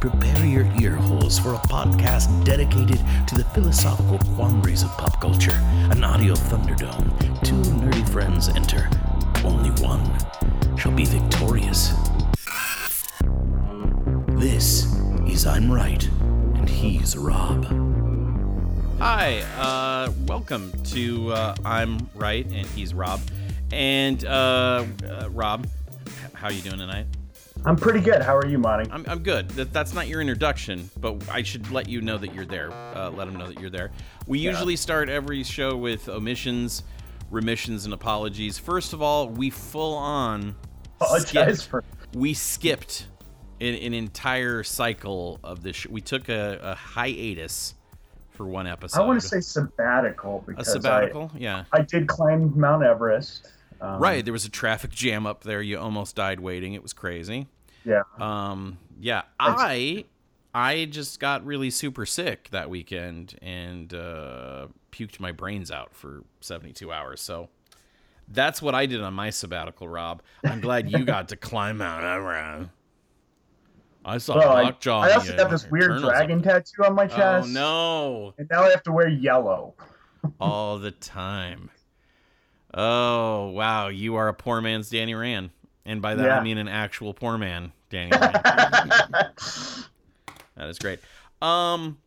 Prepare your ear holes for a podcast dedicated to the philosophical quandaries of pop culture. An audio thunderdome. Two nerdy friends enter. Only one shall be victorious. This is I'm Right, and he's Rob. Hi, uh, welcome to uh, I'm Right, and he's Rob. And uh, uh Rob, how are you doing tonight? I'm pretty good. How are you, Monty? I'm, I'm good. That, that's not your introduction, but I should let you know that you're there. Uh, let them know that you're there. We yeah. usually start every show with omissions, remissions, and apologies. First of all, we full on apologize skipped, for. We skipped an, an entire cycle of this. Sh- we took a, a, hiatus for one episode. I want to say sabbatical because a sabbatical. I, yeah, I did climb Mount Everest. Um, right, there was a traffic jam up there. You almost died waiting. It was crazy. Yeah. Um. Yeah. I I just got really super sick that weekend and uh, puked my brains out for 72 hours. So that's what I did on my sabbatical, Rob. I'm glad you got to climb Mount Everest. I saw well, Lockjaw. I, I also got this weird dragon tattoo on my oh, chest. Oh no! And now I have to wear yellow all the time. Oh wow, you are a poor man's Danny Rand, and by that yeah. I mean an actual poor man, Danny that is great. Um,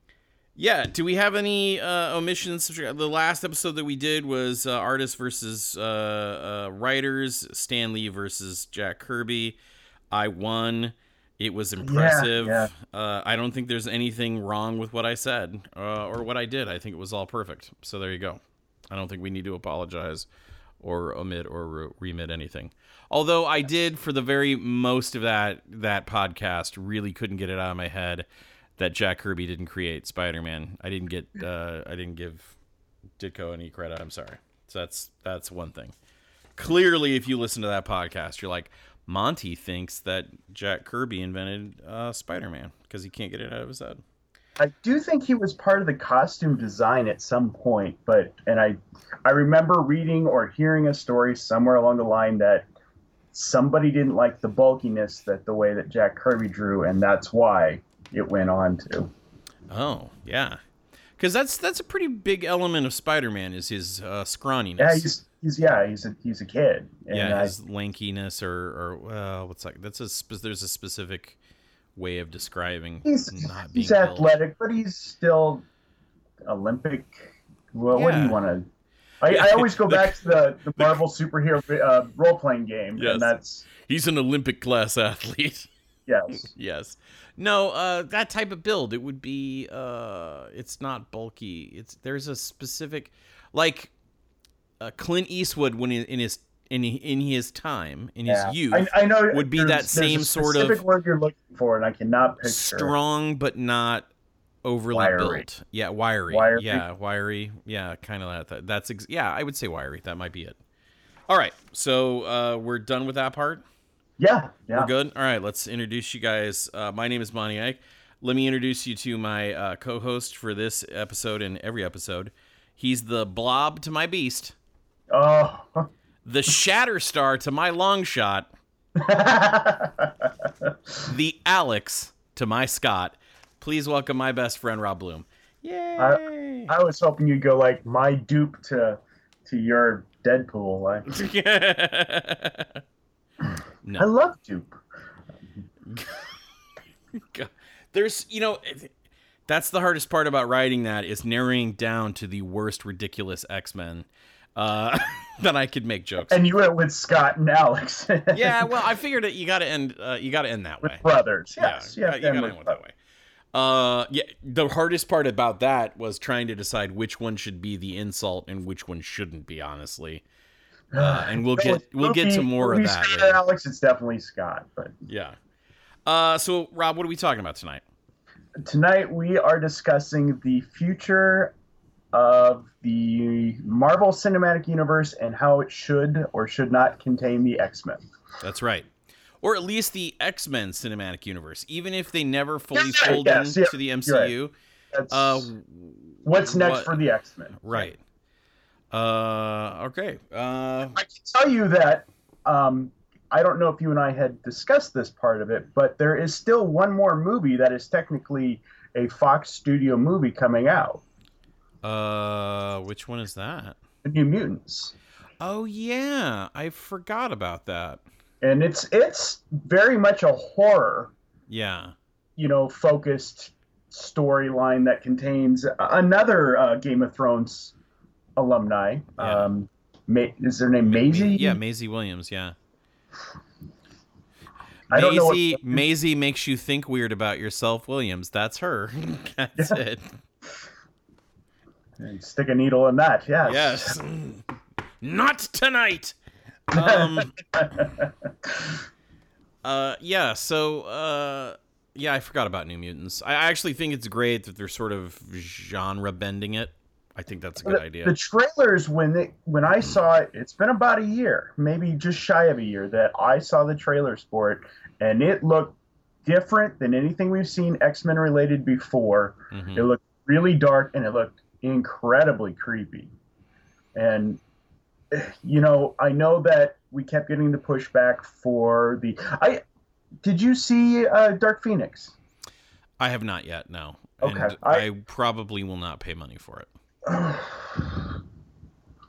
yeah. Do we have any uh, omissions? The last episode that we did was uh, artists versus uh, uh, writers. Stan Lee versus Jack Kirby. I won. It was impressive. Yeah, yeah. Uh, I don't think there's anything wrong with what I said uh, or what I did. I think it was all perfect. So there you go. I don't think we need to apologize or omit or re- remit anything. Although I did for the very most of that that podcast really couldn't get it out of my head that Jack Kirby didn't create Spider-Man. I didn't get uh, I didn't give Ditko any credit. I'm sorry. So that's that's one thing. Clearly, if you listen to that podcast, you're like Monty thinks that Jack Kirby invented uh, Spider-Man because he can't get it out of his head. I do think he was part of the costume design at some point, but and I I remember reading or hearing a story somewhere along the line that somebody didn't like the bulkiness that the way that Jack Kirby drew, and that's why it went on to. Oh yeah, because that's that's a pretty big element of Spider-Man is his uh, scrawniness. Yeah, he's, he's yeah he's a he's a kid. yeah, his I, lankiness or or well, what's like that's a there's a specific way of describing he's, he's athletic, but he's still Olympic. Well, yeah. what do you want to? I, I, always go back to the, the Marvel superhero uh, role playing game, yes. and that's he's an Olympic class athlete. Yes. yes. No, uh, that type of build, it would be. Uh, it's not bulky. It's there's a specific, like, uh, Clint Eastwood when in, in his in in his time, in yeah. his youth, I, I, know would be that same sort of word you're looking for, and I cannot picture strong but not overly wiry. built. Yeah, wiry. wiry. Yeah, wiry. Yeah, kind of that. That's ex- yeah, I would say wiry. That might be it. All right, so uh, we're done with that part. Yeah, yeah, we're good. All right, let's introduce you guys. Uh, my name is Monty Ike. Let me introduce you to my uh, co-host for this episode and every episode. He's the blob to my beast. Oh the Shatterstar to my Longshot, the Alex to my Scott. Please welcome my best friend Rob Bloom. Yay! I, I was hoping you'd go like my Doop to to your Deadpool. Like. no. I love Doop. There's, you know, that's the hardest part about writing that is narrowing down to the worst ridiculous X Men uh, that I could make jokes. And you went with Scott and Alex. yeah, well, I figured that you got to end. Uh, you got to end that with way. Brothers, yes, yeah, you got to end with that way. Uh, yeah. The hardest part about that was trying to decide which one should be the insult and which one shouldn't be. Honestly, Uh, and we'll get we'll get to more of that later. Alex, it's definitely Scott, but yeah. Uh, so Rob, what are we talking about tonight? Tonight we are discussing the future of the Marvel Cinematic Universe and how it should or should not contain the X Men. That's right. Or at least the X Men Cinematic Universe, even if they never fully fold yes, into the MCU. Right. Uh, what's next what, for the X Men? Right. Uh, okay. Uh, I can tell you that um, I don't know if you and I had discussed this part of it, but there is still one more movie that is technically a Fox Studio movie coming out. Uh, which one is that? The New Mutants. Oh yeah, I forgot about that. And it's it's very much a horror. Yeah. You know, focused storyline that contains another uh, Game of Thrones alumni. Yeah. Um, Ma- is their name Maisie? Yeah, Maisie Williams. Yeah. I Maisie, what... Maisie makes you think weird about yourself, Williams. That's her. That's yeah. it. And stick a needle in that. Yes. Yes. Not tonight. Um, uh, yeah. So, uh, yeah, I forgot about New Mutants. I actually think it's great that they're sort of genre bending it. I think that's a good the, idea. The trailers when they when I saw it, it's been about a year, maybe just shy of a year that I saw the trailers for it, and it looked different than anything we've seen X Men related before. Mm-hmm. It looked really dark and it looked incredibly creepy. And you know, I know that we kept getting the pushback for the. I did you see uh, Dark Phoenix? I have not yet. No. Okay. And I, I probably will not pay money for it.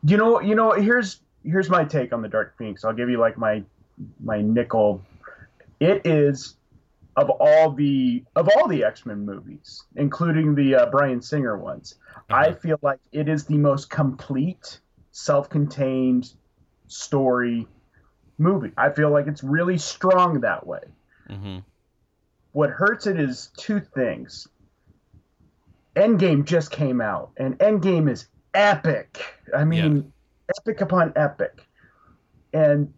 you know, you know, here's here's my take on the Dark Phoenix. I'll give you like my my nickel. It is of all the of all the X Men movies, including the uh, Bryan Singer ones. Uh-huh. I feel like it is the most complete, self-contained story movie. I feel like it's really strong that way. Mm-hmm. What hurts it is two things. Endgame just came out, and Endgame is epic. I mean, yeah. epic upon epic. And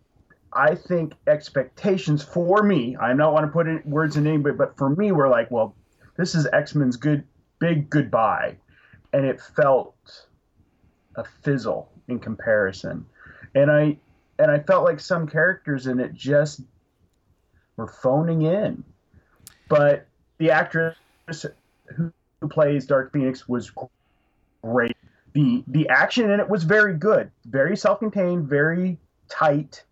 I think expectations for me, I don't want to put in words in anybody, but for me, we're like, well, this is X Men's good, big goodbye. And it felt a fizzle in comparison. And I, and I felt like some characters in it just were phoning in. But the actress who plays Dark Phoenix was great. The the action in it was very good, very self-contained, very tight,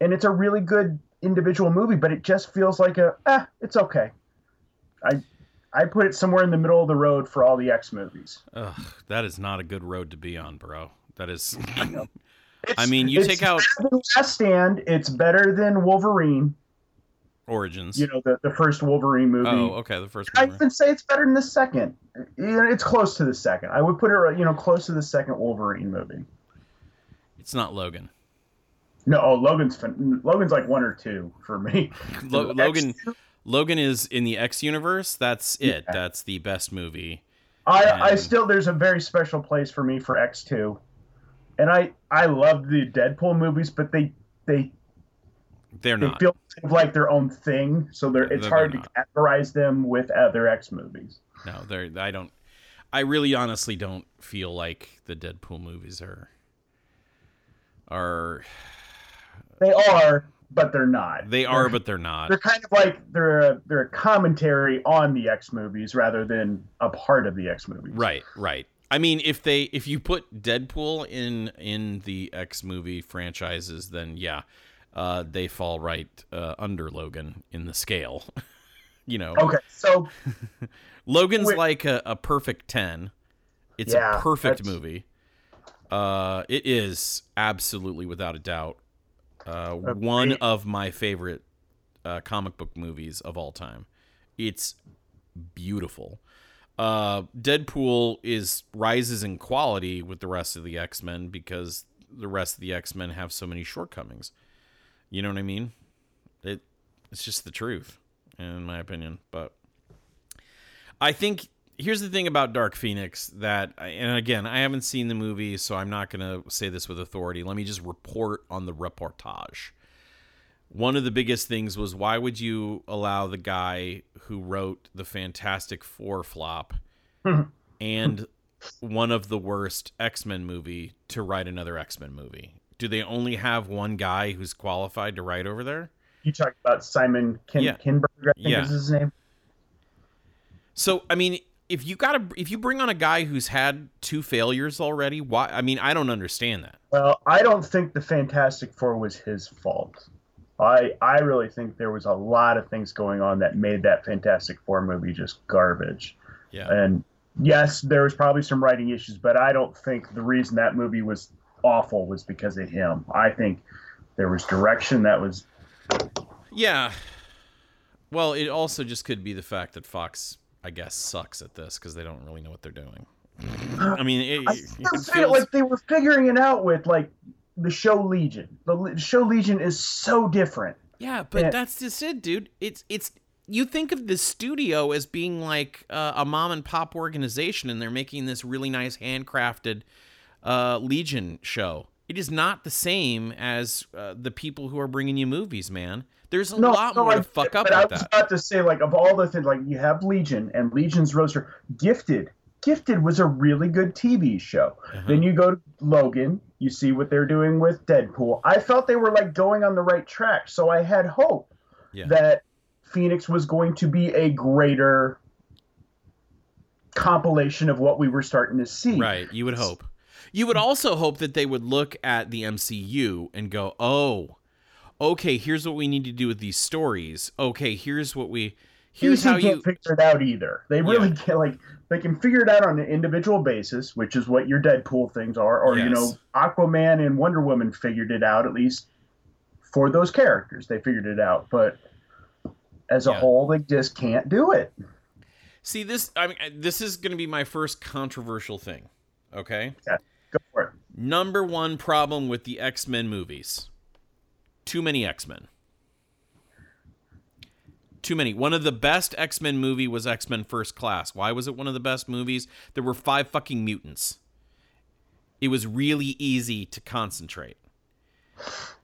and it's a really good individual movie. But it just feels like a eh, it's okay. I I put it somewhere in the middle of the road for all the X movies. Ugh, that is not a good road to be on, bro. That is. I mean, you take out Last Stand. It's better than Wolverine. Origins. You know, the, the first Wolverine movie. Oh, okay, the first one. I would say it's better than the second. It's close to the second. I would put it, you know, close to the second Wolverine movie. It's not Logan. No, oh, Logan's Logan's like one or two for me. Lo- Logan Logan is in the X universe. That's it. Yeah. That's the best movie. I and... I still there's a very special place for me for X two, and I I love the Deadpool movies, but they they they're they not. feel like their own thing, so they're, it's they're, hard they're to categorize them with other X movies. No, they're. I don't. I really, honestly, don't feel like the Deadpool movies are. Are. They are, but they're not. They are, they're, but they're not. They're kind of like they're a, they're a commentary on the X movies rather than a part of the X movies. Right, right. I mean, if they if you put Deadpool in in the X movie franchises, then yeah, uh, they fall right uh, under Logan in the scale. you know. Okay, so Logan's wait. like a, a, perfect ten. It's yeah, a perfect that's... movie. Uh, it is absolutely without a doubt uh, one of my favorite uh, comic book movies of all time. It's beautiful. Uh, Deadpool is rises in quality with the rest of the X Men because the rest of the X Men have so many shortcomings. You know what I mean? It it's just the truth, in my opinion. But I think here's the thing about Dark Phoenix that, and again, I haven't seen the movie, so I'm not to say this with authority. Let me just report on the reportage. One of the biggest things was why would you allow the guy who wrote the Fantastic Four flop and one of the worst X Men movie to write another X Men movie? Do they only have one guy who's qualified to write over there? You talked about Simon Kin- Yeah. Kinberg, I think Yeah. is his name. So I mean, if you got to, if you bring on a guy who's had two failures already, why? I mean, I don't understand that. Well, I don't think the Fantastic Four was his fault. I I really think there was a lot of things going on that made that Fantastic Four movie just garbage. Yeah. And yes, there was probably some writing issues, but I don't think the reason that movie was awful was because of him. I think there was direction that was Yeah. Well, it also just could be the fact that Fox, I guess, sucks at this because they don't really know what they're doing. I mean, it, I it still feel like they were figuring it out with like the show Legion. The show Legion is so different. yeah, but Yeah. that's just it, dude. It's it's you think of the studio as being like uh, a mom and pop organization, and they're making this really nice handcrafted uh, Legion show. It is not the same as uh, the people who are bringing you movies, man. There's a lot more I to fuck up but I was that. about to say, like, of all the things, like you have Legion and Legion's roster. Gifted, Gifted was a really good TV show. Uh-huh. Then you go to Logan, you see what they're doing with Deadpool. I felt they were like going on the right track, so I had hope Yeah. that Phoenix was going to be a greater compilation of what we were starting to see. Right, you would hope. You would also hope that they would look at the MCU and go, "Oh, okay, here's what we need to do with these stories. Okay, here's what we here's how can't you figure it out either. They really can't like they can figure it out on an individual basis, which is what your Deadpool things are, or you know, Aquaman and Wonder Woman figured it out at least for those characters. They figured it out, but as a Yeah. whole, they just can't do it. See this I mean this is going to be my first controversial thing. Okay? Go for it. Number 1 problem with the X-Men movies. Too many X-Men. Too many. One of the best X-Men movie was X-Men First Class. Why was it one of the best movies? There were five fucking mutants. It was really easy to concentrate.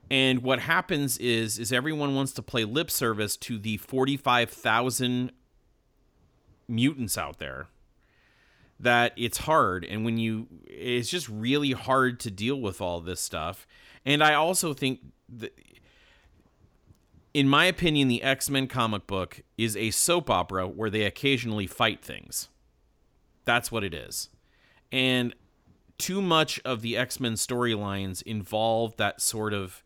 And what happens is is everyone wants to play lip service to the 45,000 mutants out there that it's hard and when you it's just really hard to deal with all this stuff. And I also think that in my opinion the X-Men comic book is a soap opera where they occasionally fight things. That's what it is. And too much of the X-Men storylines involve that sort of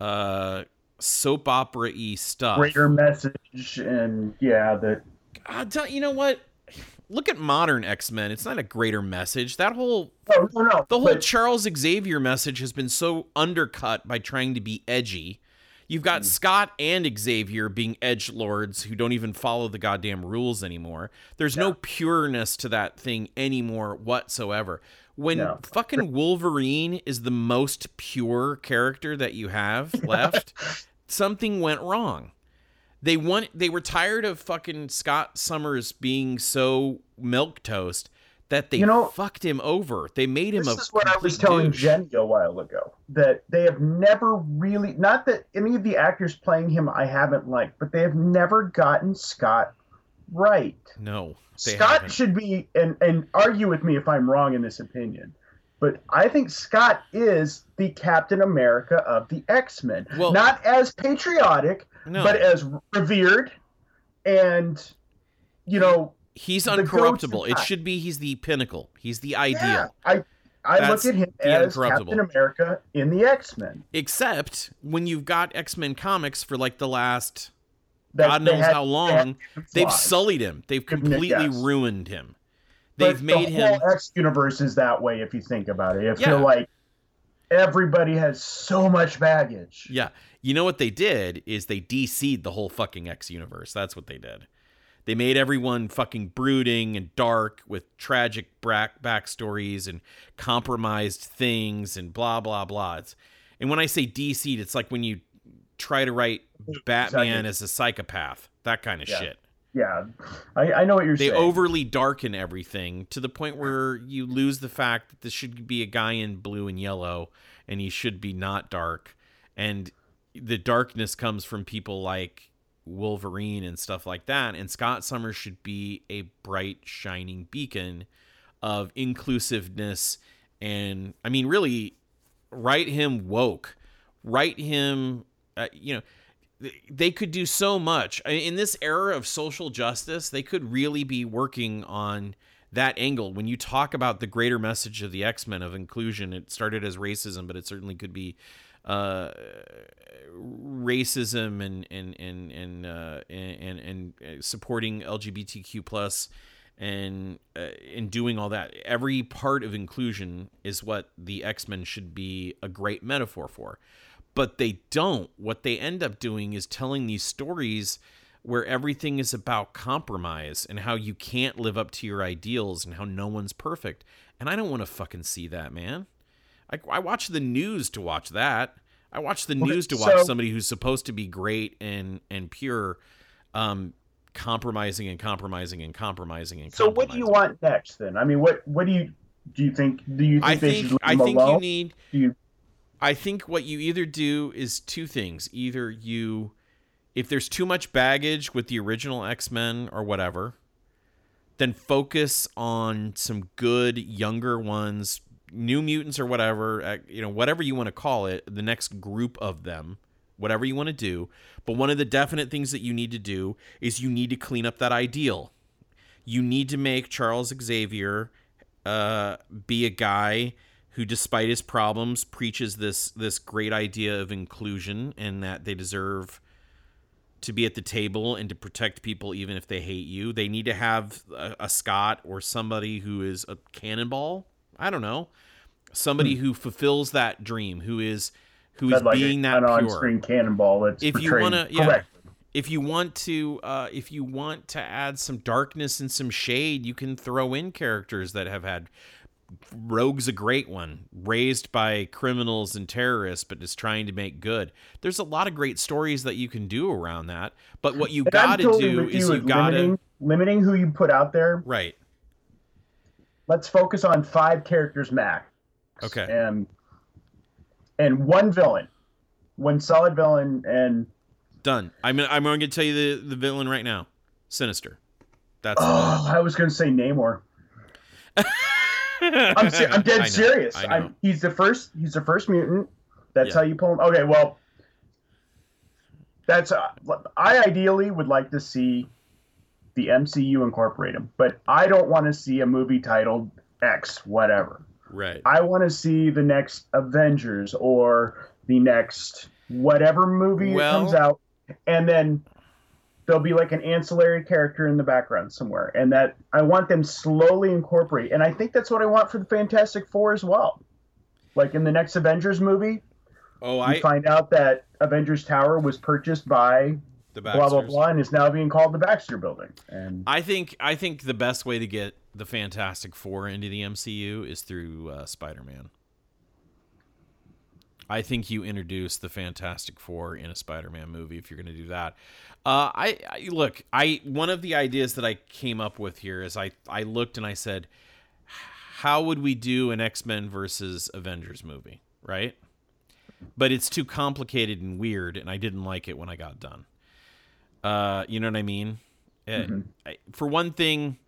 uh soap opera-y stuff. Greater message and yeah, that I'll tell you know what? Look at modern X-Men. It's not a greater message. That whole no, no, no. the whole but- Charles Xavier message has been so undercut by trying to be edgy. You've got hmm. Scott and Xavier being edge lords who don't even follow the goddamn rules anymore. There's no pureness to that thing anymore whatsoever. When No. fucking Wolverine is the most pure character that you have left, something went wrong. They want they were tired of fucking Scott Summers being so milk toast that they You know- fucked him over. They made him a this a is what I was telling douche. Jenny a while ago that they have never really not that any of the actors playing him I haven't liked, but they have never gotten Scott right. No, Scott haven't. should be and and argue with me if I'm wrong in this opinion. But I think Scott is the Captain America of the X-Men. Well- Not as patriotic, no, but as revered and you know, he's uncorruptible. It should be he's the pinnacle. He's the ideal. yeah, I I That's look at him as. Captain America in the X-Men. Except when you've got X Men comics for like the last That God knows had- how long, they've sullied him. They've completely guessed. ruined him. They've made the him. whole X universe is that way if you think about it. I feel Yeah. like everybody has so much baggage. Yeah. You know what they did is they DC'd the whole fucking X universe. That's what they did. They made everyone fucking brooding and dark with tragic back backstories and compromised things and blah blah blah. It's, and when I say DC'd, it's like when you try to write Batman Exactly. as a psychopath, that kind of Yeah. shit. yeah, I, I know what you're they saying. They overly darken everything to the point where you lose the fact that this should be a guy in blue and yellow and he should be not dark and the darkness comes from people like Wolverine and stuff like that. And Scott Summers should be a bright shining beacon of inclusiveness and I mean really write him woke. Write him uh, you know they could do so much. In this era of social justice they could really be working on that angle. When you talk about the greater message of the x-men of inclusion it started as racism but it certainly could be uh, racism and and and and, uh, and and supporting lgbtq plus and uh, in doing all that every part of inclusion is what the x-men should be a great metaphor for but they don't. What they end up doing is telling these stories where everything is about compromise and how you can't live up to your ideals and how no one's perfect. And I don't want to fucking see that, man. I, I watch the news to watch that. I watch the news to watch so, somebody who's supposed to be great and and pure, um, compromising and compromising and compromising and. So what do you want next then? I mean, what what do you do? You think do you think I think I think alone? you need. You I think what you either do is two things. Either you, if there's too much baggage with the original X Men or whatever, then focus on some good younger ones, New Mutants or whatever, you know, whatever you want to call it, the next group of them, whatever you want to do. But one of the definite things that you need to do is you need to clean up that ideal. You need to make Charles Xavier uh, be a guy who despite his problems preaches this this great idea of inclusion and that they deserve to be at the table and to protect people even if they hate you. They need to have a, a Scott or somebody who is a cannonball. I don't know. Somebody hmm. who fulfills that dream, who is who is like being a, that an pure. on-screen cannonball. That's if you want to, yeah. If you want to, uh, if you want to add some darkness and some shade, you can throw in characters that have had Rogue's a great one, raised by criminals and terrorists, but is trying to make good. There's a lot of great stories that you can do around that. But what you got to totally do is you got to limiting who you put out there. Right. Let's focus on five characters max. Okay. And and one villain, one solid villain, and done. I'm I'm going to tell you the the villain right now. Sinister. That's. Oh, I was going to say Namor. I'm, ser- I'm dead serious. I'm, he's the first. He's the first mutant. That's yeah. how you pull him. Okay, well, that's. Uh, I ideally would like to see the MCU incorporate him, but I don't want to see a movie titled X whatever. Right. I want to see the next Avengers or the next whatever movie well, comes out, and then there'll be like an ancillary character in the background somewhere and that i want them slowly incorporate and i think that's what i want for the fantastic four as well like in the next avengers movie oh i find out that avengers tower was purchased by the blah blah blah and is now being called the baxter building and i think i think the best way to get the fantastic four into the mcu is through uh, spider-man I think you introduce the Fantastic Four in a Spider-Man movie if you're going to do that. Uh, I, I, look. I one of the ideas that I came up with here is I I looked and I said, how would we do an X-Men versus Avengers movie, right? But it's too complicated and weird, and I didn't like it when I got done. Uh, you know what I mean? Uh, mm-hmm. I, for one thing,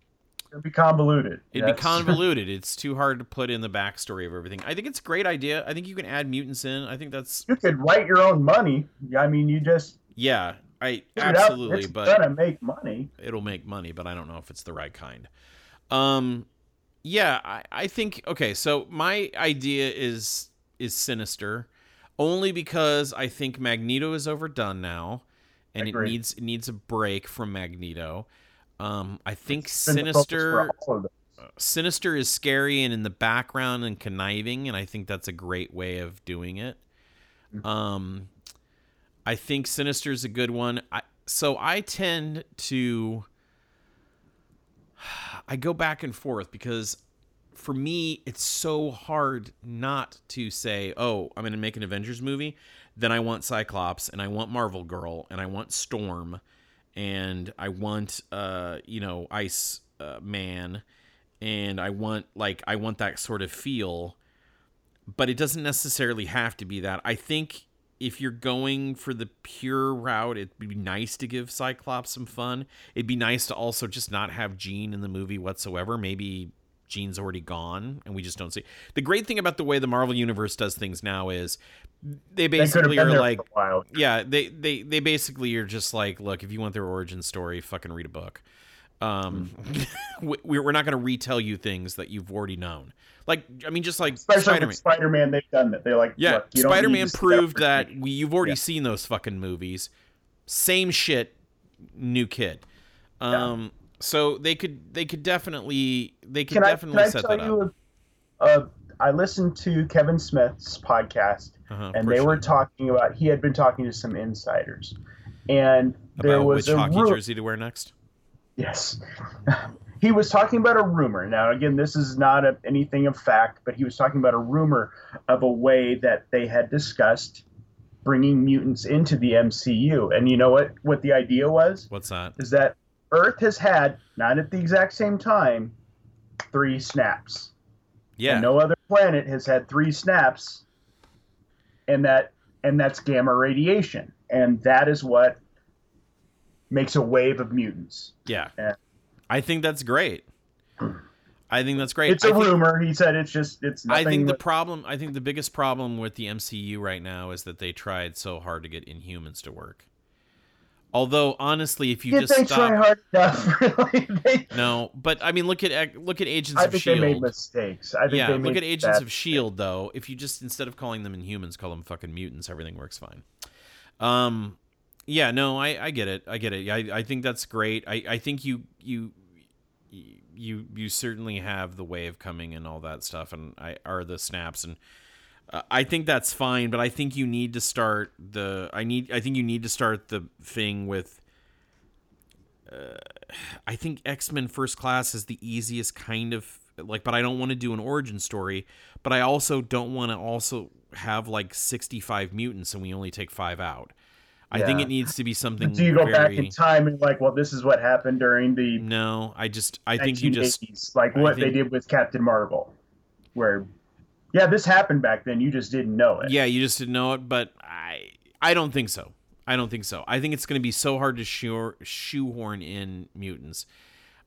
It'd be convoluted. It'd yes. be convoluted. it's too hard to put in the backstory of everything. I think it's a great idea. I think you can add mutants in. I think that's. You could write your own money. I mean, you just. Yeah, I absolutely. It's but gonna make money. It'll make money, but I don't know if it's the right kind. Um, yeah, I, I think okay. So my idea is is sinister, only because I think Magneto is overdone now, and it needs it needs a break from Magneto. Um, I think Sinister Sinister is scary and in the background and conniving, and I think that's a great way of doing it. Mm-hmm. Um, I think Sinister is a good one. I, so I tend to I go back and forth because for me it's so hard not to say, "Oh, I'm going to make an Avengers movie." Then I want Cyclops and I want Marvel Girl and I want Storm and I want uh you know Ice uh, Man, and I want like I want that sort of feel, but it doesn't necessarily have to be that. I think if you're going for the pure route, it'd be nice to give Cyclops some fun. It'd be nice to also just not have Jean in the movie whatsoever. Maybe Jean's already gone and we just don't see. The great thing about the way the Marvel universe does things now is they basically They are like yeah, they they they basically are just like, look, if you want their origin story, fucking read a book. Um, we- we're not going to retell you things that you've already known. Like, I mean, just like Especially Spider-Man. Spider-Man, they've done that. They're like, Yeah, look, you Spider-Man to see proved that we, you've already Yeah. seen those fucking movies. Same shit, new kid. Um, so they could they could definitely they could Can definitely I set tell that up. I listened to Kevin Smith's podcast, Uh-huh, and they for were talking about. He had been talking to some insiders, and there about was which a hockey ru- jersey to wear next. Yes. he was talking about a rumor. Now, again, this is not a, anything of fact, but he was talking about a rumor of a way that they had discussed bringing mutants into the MCU. And you know what? What the idea was What's that? is that Earth has had, not at the exact same time, three snaps. Yeah, And no other planet has had three snaps, and that and that's gamma radiation, and that is what makes a wave of mutants. yeah. Yeah. I think that's great. I think that's great. It's a a rumor. He said it's just it's. I think the problem, I think the biggest problem with the MCU right now is that they tried so hard to get Inhumans to work. Although honestly, if you just they stop, try hard enough. Really, they, no, but I mean, look at look at Agents I of think Shield. they made mistakes. I think yeah, they look made at Agents of Shield though. If you just instead of calling them Inhumans, call them fucking mutants, everything works fine. Um, yeah, no, I I get it, I get it. I I think that's great. I I think you you you you certainly have the way of coming and all that stuff, and I are the snaps and. Uh, I think that's fine, but I think you need to start the. I need. I think you need to start the thing with. Uh, I think X Men First Class is the easiest kind of like, but I don't want to do an origin story. But I also don't want to also have like sixty five mutants and we only take five out. I think it needs to be something. So you go back in time and like, well, this is what happened during the No, I just. I think you just. like what think- they did with Captain Marvel, where, yeah, this happened back then. You just didn't know it. Yeah, you just didn't know it, but I I don't think so. I don't think so. I think it's going to be so hard to shoe, shoehorn in mutants.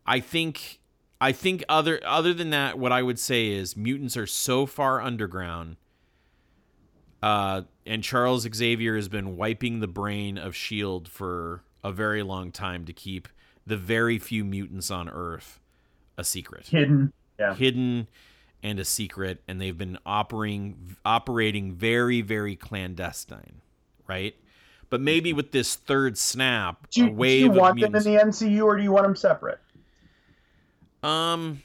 I think I think other other than that, what I would say is mutants are so far underground. Uh, and Charles Xavier has been wiping the brain of Shield for a very long time to keep the very few mutants on Earth a secret Hidden. Yeah. hidden and a secret and they've been operating operating very very clandestine right but maybe with this third snap Do you, do you want them in the MCU or do you want them separate? um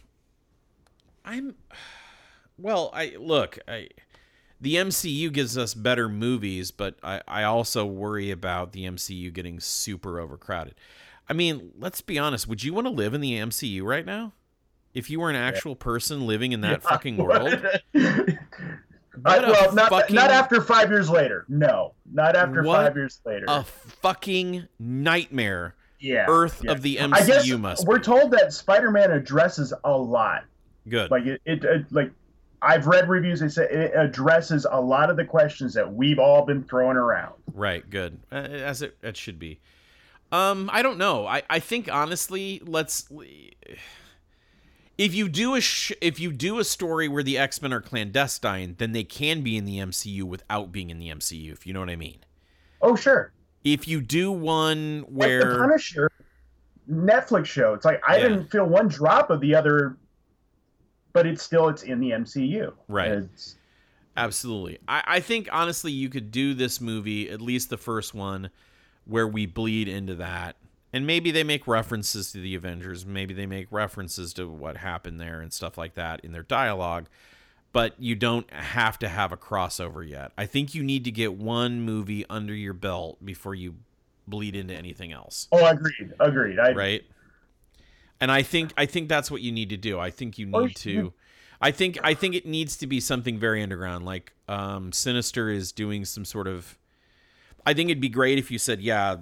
i'm well i look i the MCU gives us better movies, but I, I also worry about the MCU getting super overcrowded. I mean, let's be honest. Would you want to live in the MCU right now? If you were an actual person living in that fucking world? I, What a well, not fucking- not after five years later. No, not after five years later. a fucking nightmare yeah, Earth yeah. of the MCU I guess must we're be. told that Spider-Man addresses a lot. Good. Like it, it, it like I've read reviews. They say it addresses a lot of the questions that we've all been throwing around. right, good. Uh, as it, it should be. Um, I don't know. I, I think honestly, let's if you do a sh- if you do a story where the X-Men are clandestine, then they can be in the MCU without being in the MCU, if you know what I mean. Oh sure, If you do one like the Punisher Netflix show. It's like I Yeah. didn't feel one drop of the other, but it's still it's in the MCU. Right. It's, Absolutely. I, I think honestly you could do this movie, at least the first one, where we bleed into that. And maybe they make references to the Avengers. Maybe they make references to what happened there and stuff like that in their dialogue. But you don't have to have a crossover yet. I think you need to get one movie under your belt before you bleed into anything else. oh, agreed, agreed. I, Right? And I think I think that's what you need to do. I think you need to I think I think it needs to be something very underground. Like um, Sinister is doing some sort of. I think it'd be great if you said, "Yeah,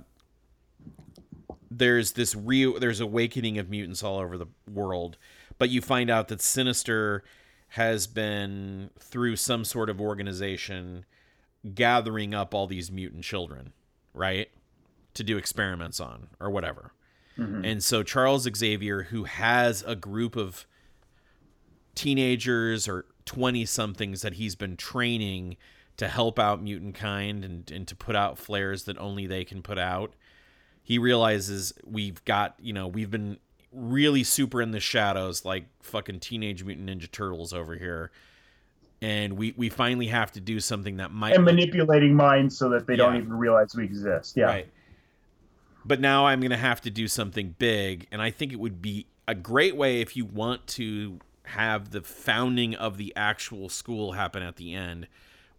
there's this real there's awakening of mutants all over the world, but you find out that Sinister has been through some sort of organization gathering up all these mutant children, right? To do experiments on or whatever. Mm-hmm. And so Charles Xavier, who has a group of teenagers or 20 somethings that he's been training to help out mutant kind and, and to put out flares that only they can put out, he realizes we've got, you know, we've been really super in the shadows like fucking teenage mutant ninja turtles over here and we we finally have to do something that might and manipulating minds so that they yeah. don't even realize we exist. Yeah. Right. But now I'm going to have to do something big and I think it would be a great way if you want to have the founding of the actual school happen at the end.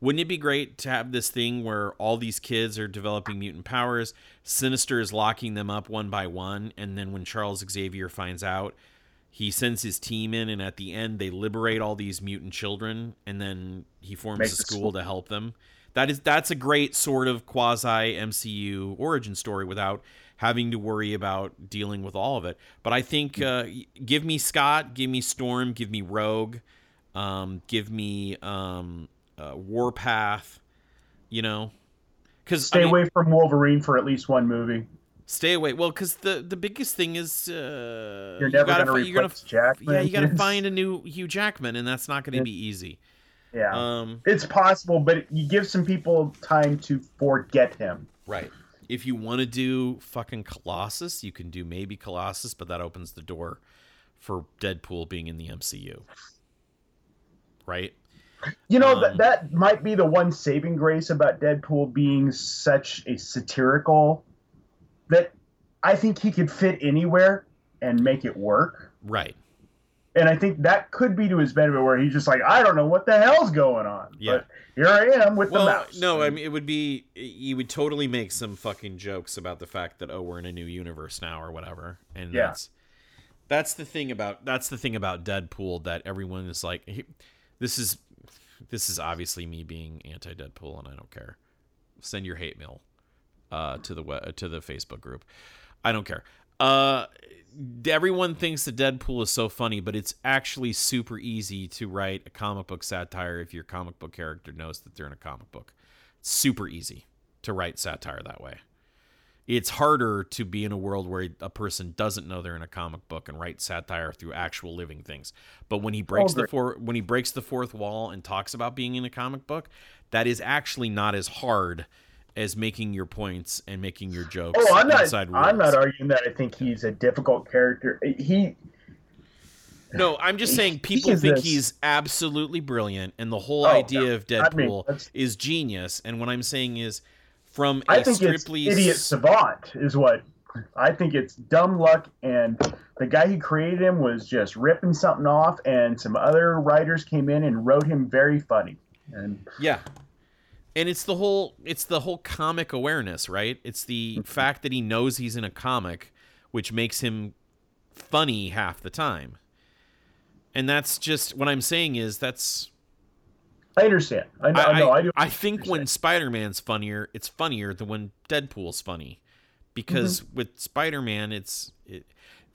Wouldn't it be great to have this thing where all these kids are developing mutant powers, Sinister is locking them up one by one, and then when Charles Xavier finds out, he sends his team in and at the end they liberate all these mutant children and then he forms Makes a school to help them? That is that's a great sort of quasi mcu origin story without having to worry about dealing with all of it. But i think hmm. uh, give me scott give me storm give me rogue um, give me um, uh, warpath you know because stay I mean, away from wolverine for at least one movie Stay away. Well, because the the biggest thing is uh, you're never you to replace Jackman. Yeah, you got to find a new Hugh Jackman, and that's not going to be easy. Yeah, um, it's possible, but you give some people time to forget him. Right. If you want to do fucking Colossus, you can do maybe Colossus, but that opens the door for Deadpool being in the MCU. Right. You know um, that that might be the one saving grace about Deadpool being such a satirical that I think he could fit anywhere and make it work. Right. And I think that could be to his benefit, where he's just like, I don't know what the hell's going on. Yeah. But here I am with well, the mouse. No, I mean it would be you would totally make some fucking jokes about the fact that oh we're in a new universe now or whatever, and yeah. that's that's the thing about that's the thing about Deadpool that everyone is like, he, this is this is obviously me being anti Deadpool and I don't care. Send your hate mail uh, to the web, to the Facebook group. I don't care. Uh, everyone thinks that Deadpool is so funny, but it's actually super easy to write a comic book satire if your comic book character knows that they're in a comic book. Super easy to write satire that way. It's harder to be in a world where a person doesn't know they're in a comic book and write satire through actual living things. But when he oh, breaks oh, the four, when he breaks the fourth wall and talks about being in a comic book, that is actually not as hard as making your points and making your jokes. Oh, I'm not. I'm not arguing that. I think he's a difficult character. He. No, I'm just saying people he think this. he's absolutely brilliant, and the whole oh, idea of Deadpool is genius. And what I'm saying is, from a I think it's idiot savant is what I think it's dumb luck, and the guy who created him was just ripping something off, and some other writers came in and wrote him very funny. And yeah, and it's the whole it's the whole comic awareness right it's the mm-hmm. fact that he knows he's in a comic which makes him funny half the time and that's just what i'm saying is that's i understand i, I, I, know, I, do I think understand. when spider-man's funnier it's funnier than when deadpool's funny because mm-hmm. with spider-man it's it,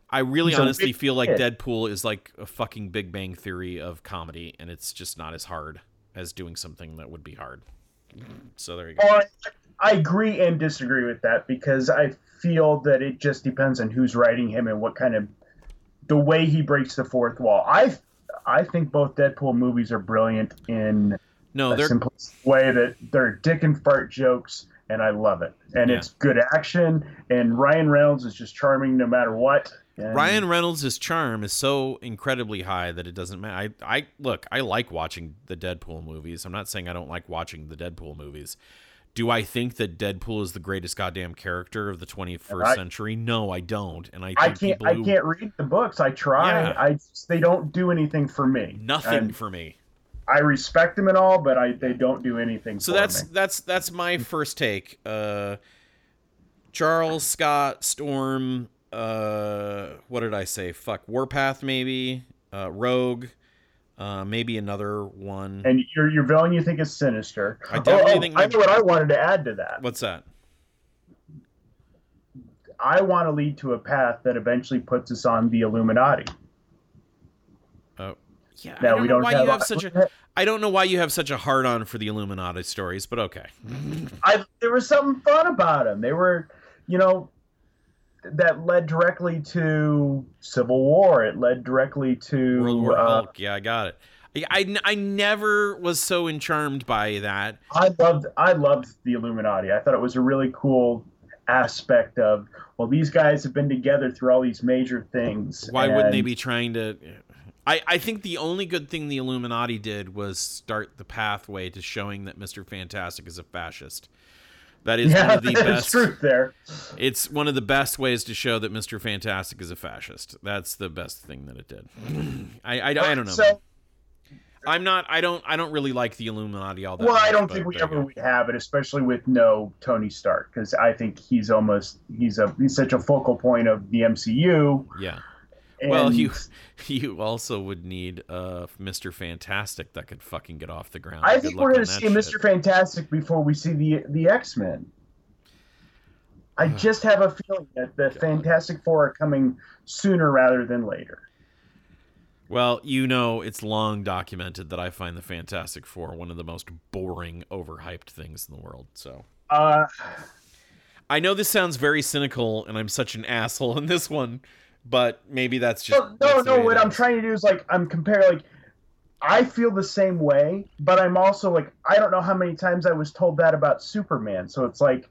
I really he's honestly feel like kid. Deadpool is like a fucking Big Bang Theory of comedy, and it's just not as hard as doing something that would be hard. So there you go. Well, I agree and disagree with that because I feel that it just depends on who's writing him and what kind of the way he breaks the fourth wall. I I think both Deadpool movies are brilliant in no, a simple way that they're dick and fart jokes, and I love it. And yeah. it's good action, and Ryan Reynolds is just charming no matter what. And Ryan Reynolds' charm is so incredibly high that it doesn't matter. I, I look, I like watching the Deadpool movies. I'm not saying I don't like watching the Deadpool movies. Do I think that Deadpool is the greatest goddamn character of the 21st I, century? No, I don't. And I I can't who, I can't read the books. I try. Yeah. I they don't do anything for me. Nothing and for me. I respect them and all, but I they don't do anything. So that's me. that's that's my first take. Uh, Charles Scott Storm uh, what did I say? Fuck, Warpath maybe, uh, Rogue, uh, maybe another one. And your your villain you think is Sinister. I definitely oh, think. I know what I wanted to add to that. What's that? I want to lead to a path that eventually puts us on the Illuminati. Oh, yeah. Now I don't we don't why have, you have such a. I don't know why you have such a hard on for the Illuminati stories, but okay. I there was something fun about them. They were, you know, that led directly to Civil War. It led directly to World War uh, Hulk. Yeah, I got it. I, I, I never was so charmed by that. I loved I loved the Illuminati. I thought it was a really cool aspect of well, these guys have been together through all these major things. Why wouldn't they be trying to? I, I think the only good thing the Illuminati did was start the pathway to showing that Mister Fantastic is a fascist. That is Yeah, one of the best. truth there. It's one of the best ways to show that Mister Fantastic is a fascist. That's the best thing that it did. I I, I don't know. So, I'm not. I don't. I don't really like the Illuminati all that. well, I don't think we ever would have it, especially with no Tony Stark, because I think he's almost he's a he's such a focal point of the MCU. Yeah. And Well, you you also would need uh Mr. Fantastic that could fucking get off the ground. I think we're going to see shit. Mr. Fantastic before we see the the X Men. I just have a feeling that the Fantastic Four are coming sooner rather than later. Well, you know, it's long documented that I find the Fantastic Four one of the most boring, overhyped things in the world. So Uh, I know this sounds very cynical, and I'm such an asshole in this one, but maybe that's just no, no, that's no. What I'm trying to do is like I'm comparing. Like I feel the same way, but I'm also like I don't know how many times I was told that about Superman. So it's like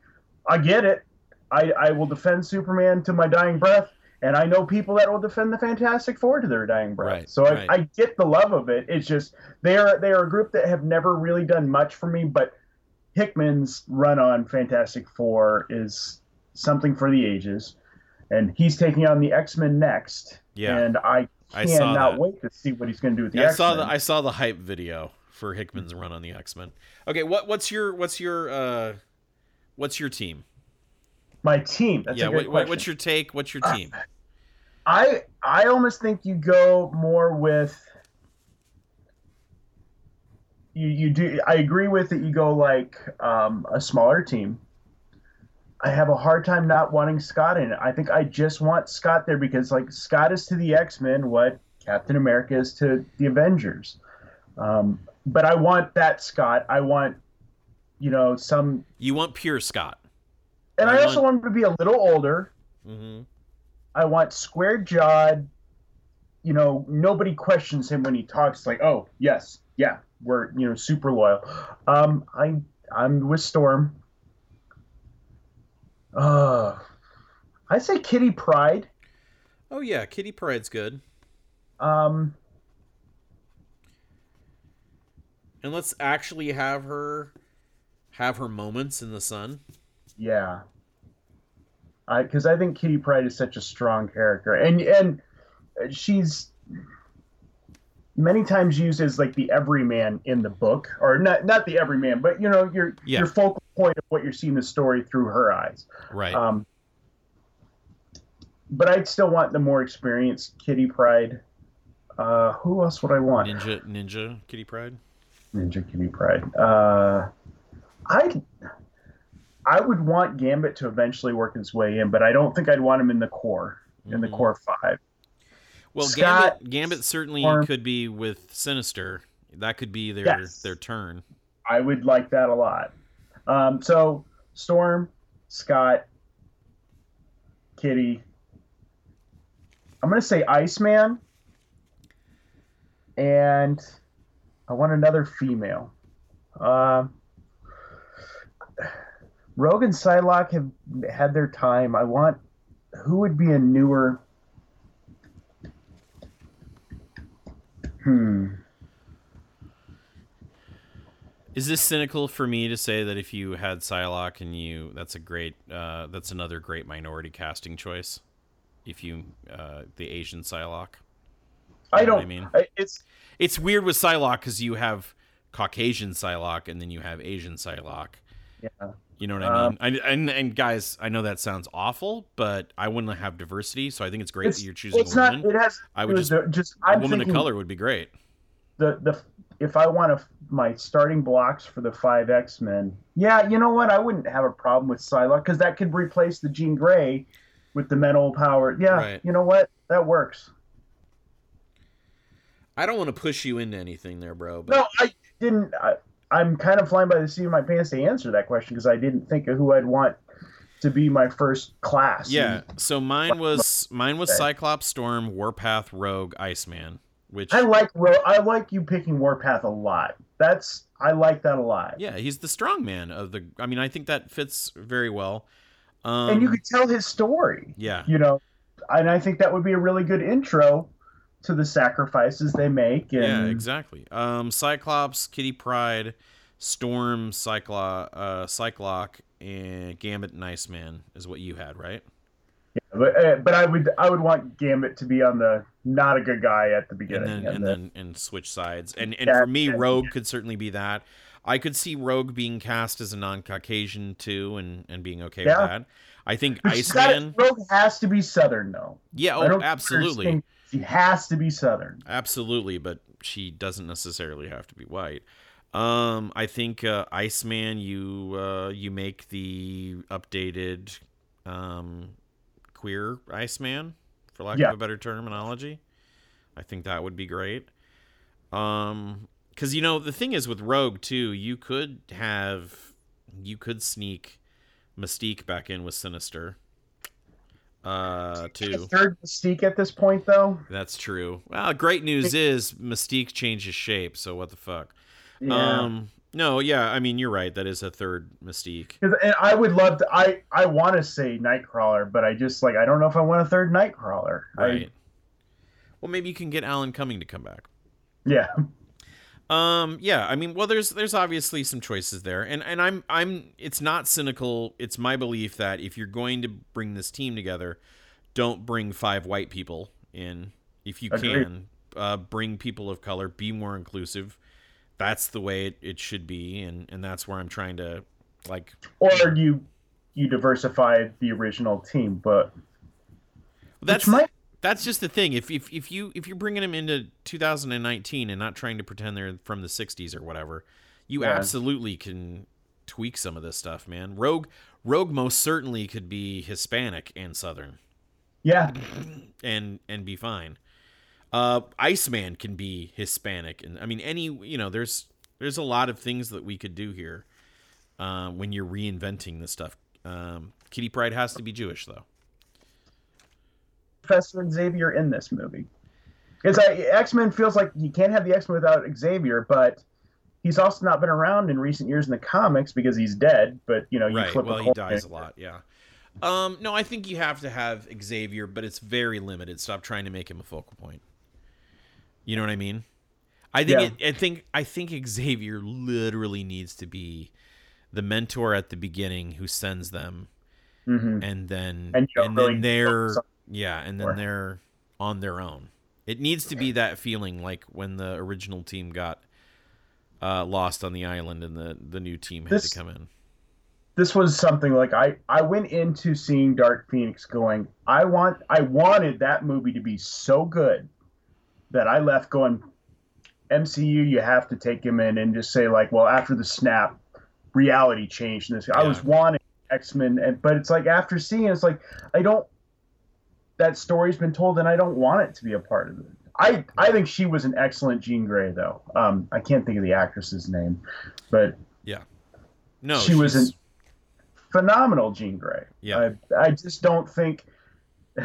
I get it. I I will defend Superman to my dying breath, and I know people that will defend the Fantastic Four to their dying breath. Right, so I, right. I get the love of it. It's just they are they are a group that have never really done much for me, but Hickman's run on Fantastic Four is something for the ages, and he's taking on the X Men next. Yeah. and I cannot wait to see what he's going to do with the Yeah, I saw the I saw the hype video for Hickman's run on the X Men. Okay, what what's your what's your uh what's your team? My team. That's yeah, a what, what's your take? What's your team? I I almost think you go more with you you do I agree with that you go like um, a smaller team. I have a hard time not wanting Scott in it. I think I just want Scott there because like Scott is to the X Men what Captain America is to the Avengers. Um, but I want that Scott. I want you know some, You want pure Scott. and I I also want- want him to be a little older. Mm-hmm. I want square jawed. You know, nobody questions him when he talks. Like, oh yes, yeah, we're you know super loyal. Um, I I'm with Storm. Uh, I say Kitty Pryde. Oh yeah, Kitty Pryde's good. Um, And let's actually have her have her moments in the sun. yeah. I because I think Kitty Pryde is such a strong character, and and she's many times used as like the everyman in the book, or not not the everyman, but you know your Yeah. your focal point of what you're seeing the story through her eyes. Right. Um, but I'd still want the more experienced Kitty Pryde. Uh, who else would I want? Ninja Ninja Kitty Pryde. Ninja Kitty Pryde. Uh, I I would want Gambit to eventually work his way in, but I don't think I'd want him in the core in the Mhm. core five. Well, Scott- Gambit Gambit certainly Storm. could be with Sinister. That could be their Yes. their turn. I would like that a lot. Um, so Storm, Scott, Kitty. I'm gonna say Iceman, and I want another female. Um Rogue and Psylocke have had their time. I want who would be a newer. Hmm. Is this cynical for me to say that if you had Psylocke and you, that's a great, uh, that's another great minority casting choice. If you, uh, the Asian Psylocke. I You what don't. I mean? I- It's It's weird with Psylocke because you have Caucasian Psylocke and then you have Asian Psylocke. yeah. You know what I Um, mean? I, and and guys, I know that sounds awful, but I want to have diversity, so I think it's great It's, that you're choosing it's a not. It has. I would just just. a woman thinking of color would be great. The the if I want to my starting blocks for the five X Men. Yeah, you know what? I wouldn't have a problem with Psylocke because that could replace the Jean Grey with the mental power. Yeah, Right. you know what? That works. I don't want to push you into anything there, bro. But No, I didn't. I, I'm kind of flying by the seat of my pants to answer that question because I didn't think of who I'd want to be my first class. yeah. So mine was mine was Cyclops, Storm, Warpath, Rogue, Iceman. Which I like Ro- I like you picking Warpath a lot. That's I like that a lot. yeah, he's the strong man of the. I mean, I think that fits very well. Um, and you could tell his story. yeah, You know, and I think that would be a really good intro to the sacrifices they make. And yeah, exactly. Um, Cyclops, Kitty Pryde, Storm, Cyclo, uh, Cyclock, and Gambit and Iceman is what you had, right? But, uh, but I would I would want Gambit to be on the not a good guy at the and beginning. then and and the- then and switch sides. And and Yeah, for me, yeah, Rogue could certainly be that. I could see Rogue being cast as a non-Caucasian too, and and being okay Yeah. with that. I think But she's gotta- Iceman. Rogue has to be Southern though. Yeah, oh, absolutely, She has to be Southern. absolutely. But she doesn't necessarily have to be white. Um, I think uh, Iceman, you uh, you make the updated um, queer Iceman, for lack Yeah. of a better terminology. I think that would be great. Um, because you know the thing is with Rogue too, you could have, you could sneak Mystique back in with Sinister. Uh, too. third Mystique at this point though. That's true. Well, great news is Mystique changes shape, so what the fuck? Yeah. Um, no, yeah, I mean you're right. That is a third Mystique. and I would love to. I I want to say Nightcrawler, but I just like I don't know if I want a third Nightcrawler. Right. Well, maybe you can get Alan Cumming to come back. Yeah. Um, yeah, I mean, well, there's there's obviously some choices there, and and I'm I'm it's not cynical. It's my belief that if you're going to bring this team together, don't bring five white people in. If you Agreed. can, uh, bring people of color, be more inclusive. That's the way it, it should be, and and that's where I'm trying to like Or you you diversify the original team, but that's might that's just the thing. If if if you if you're bringing them into 2019 and not trying to pretend they're from the 60s or whatever, you Yeah. absolutely can tweak some of this stuff, man. Rogue Rogue most certainly could be Hispanic and Southern yeah and and be fine. Uh, Iceman can be Hispanic, and I mean any you know there's there's a lot of things that we could do here uh, when you're reinventing this stuff. Um, Kitty Pryde has to be Jewish though. Professor Xavier in this movie. Because X Men feels like you can't have the X Men without Xavier, but he's also not been around in recent years in the comics because he's dead. But you know, you right. Well, he dies a lot. Yeah. Um, no, I think you have to have Xavier, but it's very limited. Stop trying to make him a focal point. You know what I mean? I think Yeah. it, I think I think Xavier literally needs to be the mentor at the beginning who sends them, Mhm. and then And and really then they're yeah, and then they're on their own. It needs to be that feeling like when the original team got uh, lost on the island and the the new team had This- to come in. This was something like I I went into seeing Dark Phoenix going. I want I wanted that movie to be so good that I left going. MCU, you have to take him in and just say like, well, after the snap, reality changed. And this, I was wanting X Men, and but it's like after seeing, it, it's like I don't. That story's been told, and I don't want it to be a part of it. I I think she was an excellent Jean Grey, though. Um, I can't think of the actress's name, but yeah, No, she was an phenomenal Jean Grey. Yeah. I, I just don't think.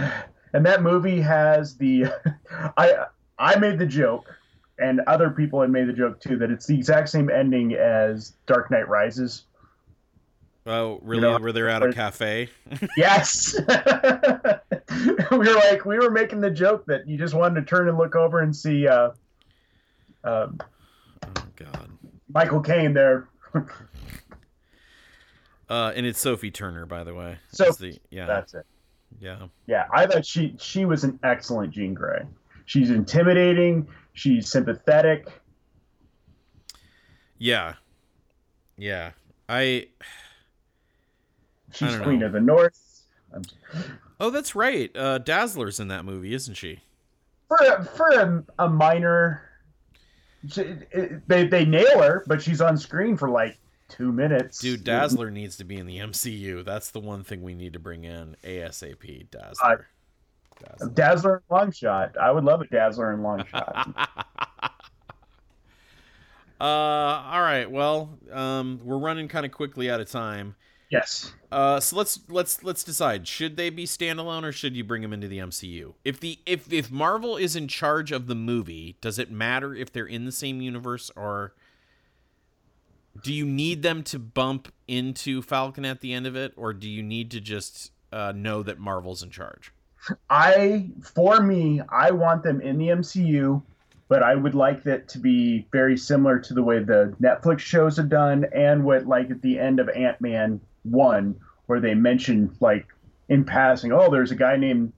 And that movie has the, I I made the joke, and other people had made the joke too that it's the exact same ending as Dark Knight Rises. Oh, really? know, Where they're at a cafe? Yes. we were like we were making the joke that you just wanted to turn and look over and see uh, uh, Oh God. Michael Caine there. Uh, and it's Sophie Turner, by the way. So- yeah, That's it. yeah, Yeah, I thought she she was an excellent Jean Grey. She's intimidating. She's sympathetic. yeah, yeah. I She's don't Queen know. of the North. Oh, that's right. Uh, Dazzler's in that movie, isn't she? For a, for a, a minor, she, they they nail her, but she's on screen for like two minutes. Dude, Dazzler needs to be in the MCU. That's the one thing we need to bring in ASAP. Dazzler. Dazzler. Dazzler and Longshot. I would love a Dazzler and Longshot. uh, all right. Well, um, we're running kind of quickly out of time. Yes. Uh, so let's let's let's decide. Should they be standalone or should you bring them into the MCU? If the if if Marvel is in charge of the movie, does it matter if they're in the same universe or do you need them to bump into Falcon at the end of it, or do you need to just uh, know that Marvel's in charge? I, for me, I want them in the MCU, but I would like that to be very similar to the way the Netflix shows have done, and what like at the end of Ant Man one, where they mention like in passing, oh, there's a guy named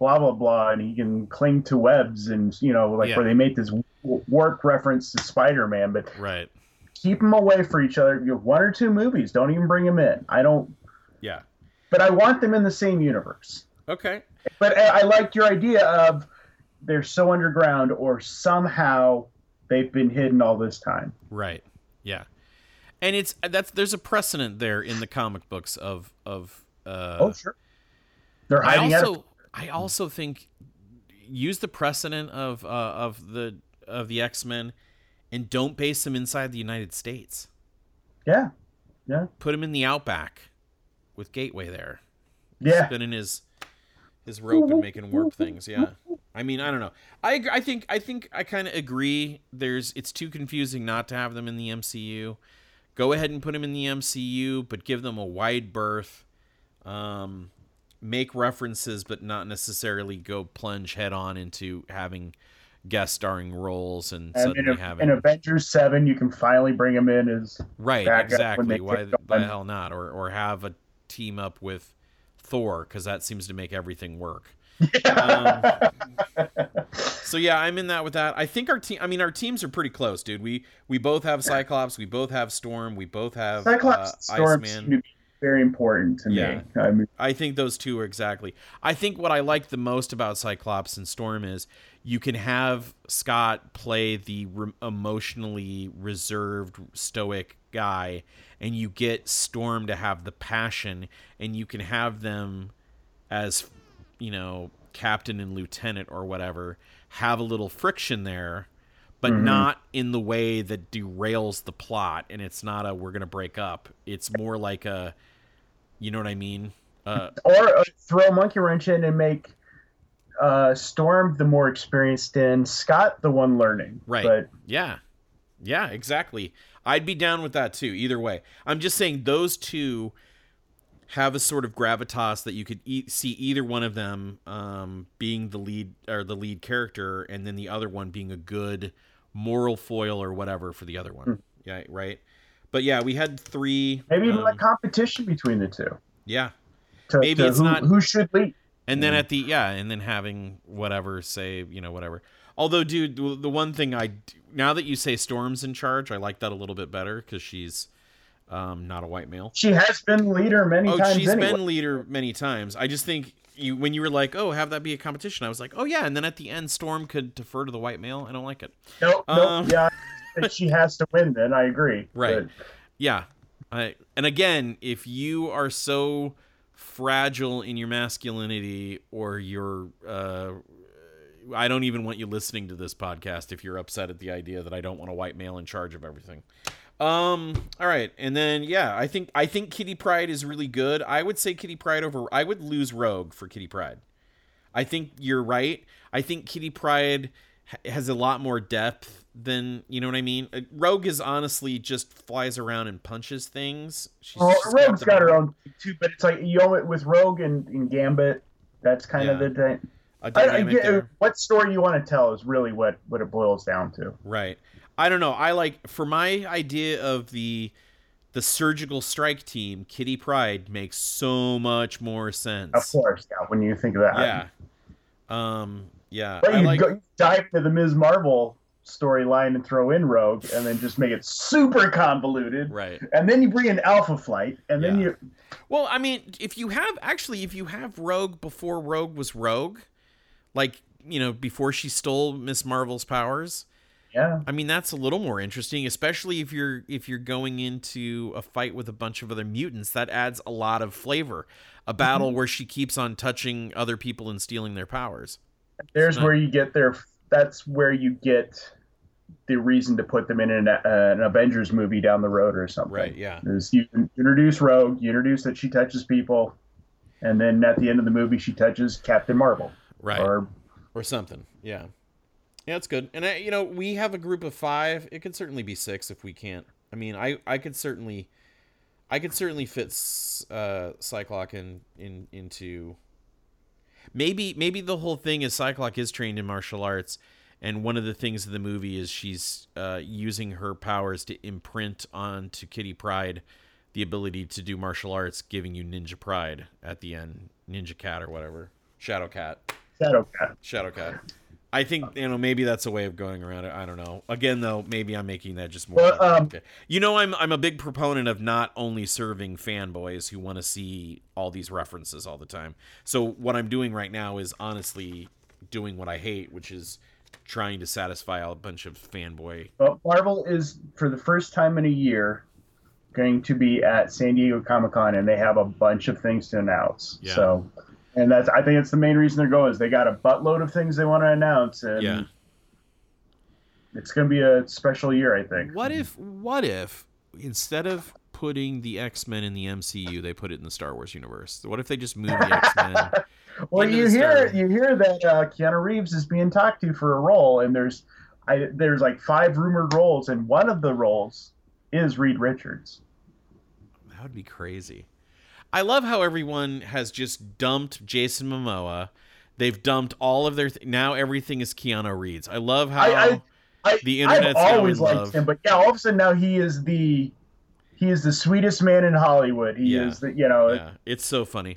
blah blah blah, and he can cling to webs, and you know, like Yeah. where they make this warp reference to Spider Man, but Right. keep them away for each other. You have one or two movies. Don't even bring them in. I don't. Yeah. But I want them in the same universe. Okay. But I, I like your idea of they're so underground, or somehow they've been hidden all this time. Right. Yeah. And it's that's there's a precedent there in the comic books of of uh oh sure. They're I hiding out. also I also think use the precedent of uh, of the of the X-Men and don't base them inside the United States. Yeah. Yeah. Put him in the outback with Gateway there. Yeah. Spinning his his rope and making warp things. Yeah. I mean, I don't know. I I think I think I kind of agree. There's it's too confusing not to have them in the MCU. Go ahead and put them in the MCU, but give them a wide berth. Um, make references, but not necessarily go plunge head on into having guest starring roles and, And in, suddenly a, having in Avengers Seven, you can finally bring them in as right back up when exactly. they Why the hell not? Or or have a team up with Thor because that seems to make everything work. Um, So yeah, I'm in that with that. I think our team. I mean, our teams are pretty close, dude. We we both have Cyclops. We both have Storm. We both have Cyclops uh, Iceman. very important to Yeah. me. I mean, I think those two are exactly. I think what I like the most about Cyclops and Storm is you can have Scott play the re- emotionally reserved, stoic guy, and you get Storm to have the passion, and you can have them as, you know, captain and lieutenant or whatever, have a little friction there. But not in the way that derails the plot, and it's not a we're gonna break up. It's more like a, you know what I mean? Uh, or uh, throw a monkey wrench in and make uh, Storm the more experienced and Scott the one learning. Right. But Yeah. Yeah, exactly. I'd be down with that too, either way. I'm just saying those two have a sort of gravitas that you could e- see either one of them um, being the lead or the lead character and then the other one being a good moral foil or whatever for the other one. Yeah, right. But yeah, we had three. maybe even um, like competition between the two. yeah, To, maybe to it's who, not- who should lead. and then at the yeah, and then having whatever say you know whatever. Although, dude, the one thing I now that you say Storm's in charge, I like that a little bit better because she's um, not a white male. She has been leader many Oh, times. she's anyway. been leader many times. I just think you when you were like, oh, have that be a competition. I was like, oh yeah, and then at the end, Storm could defer to the white male. I don't like it. Nope, nope, Um, yeah. and she has to win. Then I agree. Right. But Yeah. I, and again, if you are so fragile in your masculinity or you're uh I don't even want you listening to this podcast if you're upset at the idea that I don't want a white male in charge of everything. Um all right. And then yeah, I think I think Kitty Pryde is really good. I would say Kitty Pryde over I would lose Rogue for Kitty Pryde. I think you're right. I think Kitty Pryde has a lot more depth than you know what I mean. Uh, Rogue is honestly just flies around and punches things. She's well, Rogue's the- got her own too, but it's like you know it with Rogue and, and Gambit. That's kind of the thing. A I, I dynamic get, there. what story you want to tell is really what what it boils down to. Right. I don't know. I like for my idea of the the surgical strike team, Kitty Pryde makes so much more sense. Of course, yeah. When you think of that, Yeah. Um. Yeah. But I you like. go, dive into the Ms. Marvel storyline and throw in Rogue, and then just make it super convoluted. Right. And then you bring in Alpha Flight, and then Yeah. you Well, I mean, if you have actually, if you have Rogue before Rogue was Rogue, like you know, before she stole Miss Marvel's powers, Yeah. I mean, that's a little more interesting, especially if you're if you're going into a fight with a bunch of other mutants. That adds a lot of flavor. A battle mm-hmm. where she keeps on touching other people and stealing their powers. There's not... where you get their. That's where you get the reason to put them in an, uh, an Avengers movie down the road or something. Right. Yeah. Is you introduce Rogue, you introduce that she touches people, and then at the end of the movie she touches Captain Marvel. Right. Or or something. Yeah. Yeah, it's good. And I, you know, we have a group of five. It could certainly be six if we can't. I mean, I I could certainly, I could certainly fit uh, Cyclock in in into. Maybe maybe the whole thing is Cyclock is trained in martial arts, and one of the things of the movie is she's uh, using her powers to imprint onto Kitty Pryde the ability to do martial arts, giving you Ninja Pride at the end, Ninja Cat or whatever, Shadow Cat. Shadow Cat. Shadow Cat. I think you know maybe that's a way of going around it. I don't know. Again, though, maybe I'm making that just more. Um, you know, I'm I'm a big proponent of not only serving fanboys who want to see all these references all the time. So what I'm doing right now is honestly doing what I hate, which is trying to satisfy a bunch of fanboy. Well, Marvel is for the first time in a year going to be at San Diego Comic Con, and they have a bunch of things to announce. Yeah. So and that's I think it's the main reason they're going is they got a buttload of things they want to announce, and yeah. it's going to be a special year, I think. What if what if instead of putting the X Men in the MCU, they put it in the Star Wars universe? What if they just move the X Men? well, you hear you hear that uh, Keanu Reeves is being talked to for a role, and there's I, there's like five rumored roles, and one of the roles is Reed Richards. That would be crazy. I love how everyone has just dumped Jason Momoa. They've dumped all of their th- now everything is Keanu Reeves. I love how I, I, I, the internet's I've always liked love. him, but yeah, all of a sudden now he is the he is the sweetest man in Hollywood. He yeah. is the you know. Yeah, it's so funny.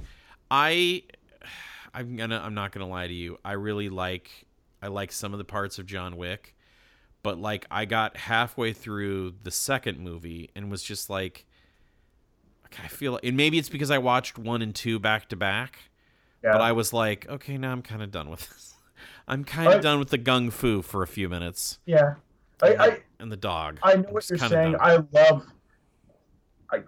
I I'm gonna I'm not gonna lie to you. I really like I like some of the parts of John Wick, but like I got halfway through the second movie and was just like I feel and maybe it's because I watched one and two back to back. Yeah. But I was like, okay, now I'm kind of done with this. I'm kind of done with the gung fu for a few minutes. Yeah. I, and, the, I, and the dog. I know what you're saying. I love. I,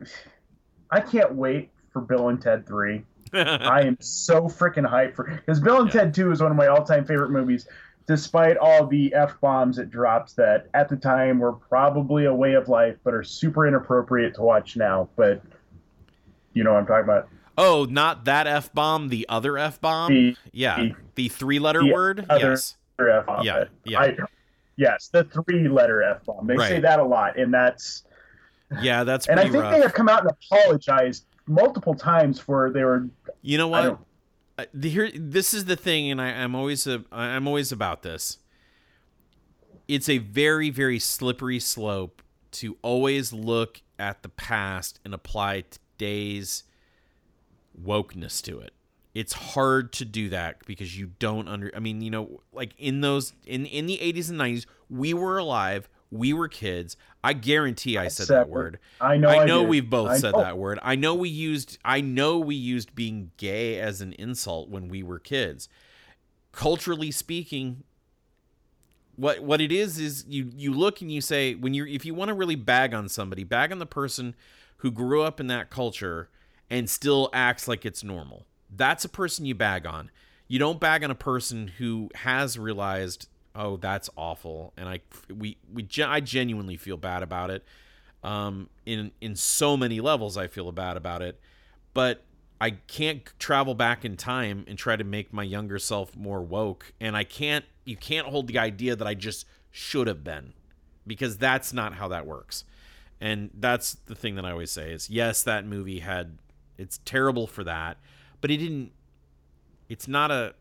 I can't wait for Bill and Ted Three. I am so freaking hyped for because Bill and yeah. Ted Two is one of my all-time favorite movies. Despite all the f bombs it drops, that at the time were probably a way of life, but are super inappropriate to watch now. But you know what I'm talking about? Oh, not that f bomb, the other f bomb. Yeah, the, the three letter word. Yes. F-bomb. Yeah, yeah. I, yes, the three letter f bomb. They right. say that a lot, and that's. Yeah, that's. and I think rough. they have come out and apologized multiple times for they were. You know what? Uh, the, here, this is the thing, and I, I'm always a, I'm always about this. It's a very, very slippery slope to always look at the past and apply today's wokeness to it. It's hard to do that because you don't under I mean, you know, like in those in in the 80s and 90s, we were alive, we were kids. I guarantee I said that word. I know I know I we've both I said know. that word. I know we used I know we used being gay as an insult when we were kids. Culturally speaking, what what it is is you you look and you say when you're if you want to really bag on somebody, bag on the person who grew up in that culture and still acts like it's normal. That's a person you bag on. You don't bag on a person who has realized, oh, that's awful, and I we we I genuinely feel bad about it. Um, in in so many levels, I feel bad about it, but I can't travel back in time and try to make my younger self more woke, and I can't. You can't hold the idea that I just should have been, because that's not how that works. And that's the thing that I always say is yes, that movie had it's terrible for that, but it didn't. It's not a.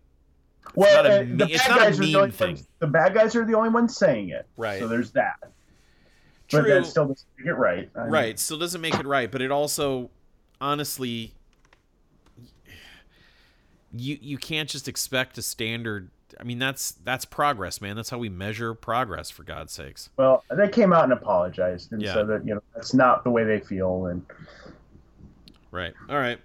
It's well, not a, uh, the bad guys are the only thing. Ones, the bad guys are the only ones saying it. Right. So there's that. True. But that still doesn't make it right. I mean, right. Still doesn't make it right, but it also, honestly, you you can't just expect a standard I mean, that's that's progress, man. That's how we measure progress, for God's sakes. Well, they came out and apologized and yeah. said that you know that's not the way they feel. And right, all right,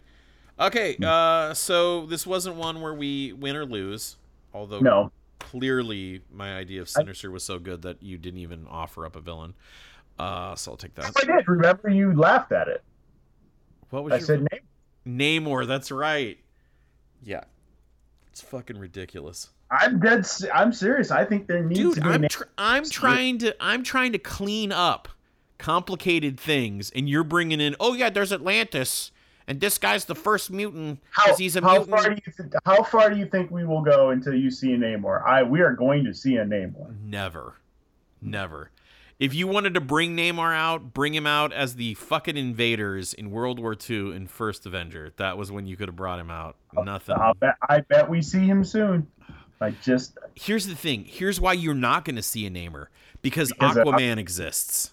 okay. Uh, so this wasn't one where we win or lose, although no, clearly my idea of Sinister was so good that you didn't even offer up a villain. Uh, so I'll take that. I did. Remember, you laughed at it. What was I your said name? Namor? That's right. Yeah, it's fucking ridiculous. I'm dead. I'm serious. I think there needs Dude, to be. I'm tr- I'm trying to I'm trying to clean up complicated things, and you're bringing in. Oh yeah, there's Atlantis, and this guy's the first mutant how, because he's a how mutant. far do you th- how far do you think we will go until you see a Namor? I we are going to see a Namor. Never. Never. If you wanted to bring Namor out, bring him out as the fucking invaders in World War II in First Avenger. That was when you could have brought him out. Nothing. I'll bet. I bet we see him soon. I just Here's the thing. Here's why you're not going to see a Namor because Because, Aquaman exists.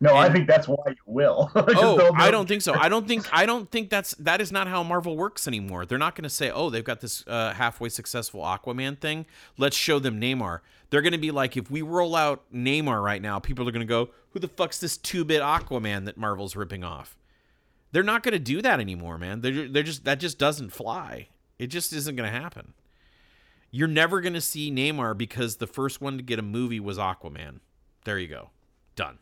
no. I think that's why you will. Oh, I don't think so. I don't think I don't think that's that is not how Marvel works anymore. They're not going to say, "Oh, they've got this uh, halfway successful Aquaman thing. Let's show them Namor." They're going to be like, if we roll out Namor right now, people are going to go, "Who the fuck's this two-bit Aquaman that Marvel's ripping off?" They're not going to do that anymore, man. They're they're just that just doesn't fly. It just isn't going to happen. You're never going to see Namor because the first one to get a movie was Aquaman. There you go. Done.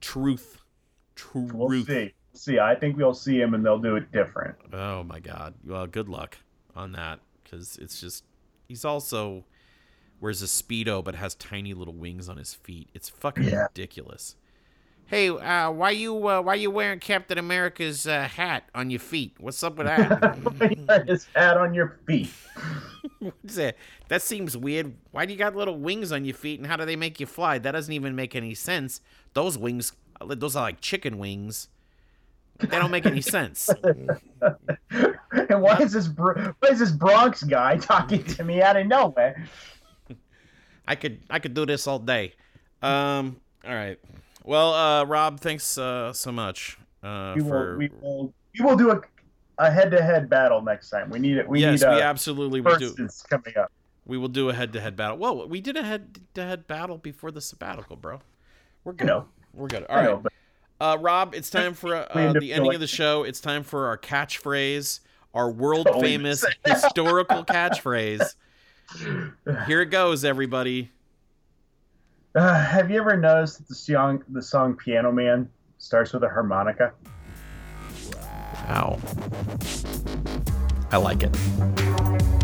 Truth. Truth. We'll see. See, I think we'll see him, and they'll do it different. Oh my god. Well, good luck on that because it's just he's also wears a speedo but has tiny little wings on his feet. It's fucking Yeah. ridiculous. Hey, uh, why you uh, why you wearing Captain America's uh, hat on your feet? What's up with that? His hat on your feet. What's that? That seems weird. Why do you got little wings on your feet, and how do they make you fly? That doesn't even make any sense. Those wings, those are like chicken wings. They don't make any sense. and why is this why is this Bronx guy talking to me out of nowhere? I could I could do this all day. Um. All right. Well, uh, Rob, thanks uh, so much uh, We for. will, we will we will do a a head to head battle next time. We need it. We yes, need we a absolutely will do. coming up. We will do a head-to-head battle. Well, we did a head-to-head battle before the sabbatical, bro. We're good. We're good. All right. know, but Uh, Rob, it's time for uh, We the ending of the show. It's time for our catchphrase, our world famous historical catchphrase. Here it goes, everybody. Uh, have you ever noticed that the song the song Piano Man starts with a harmonica? Wow. I like it.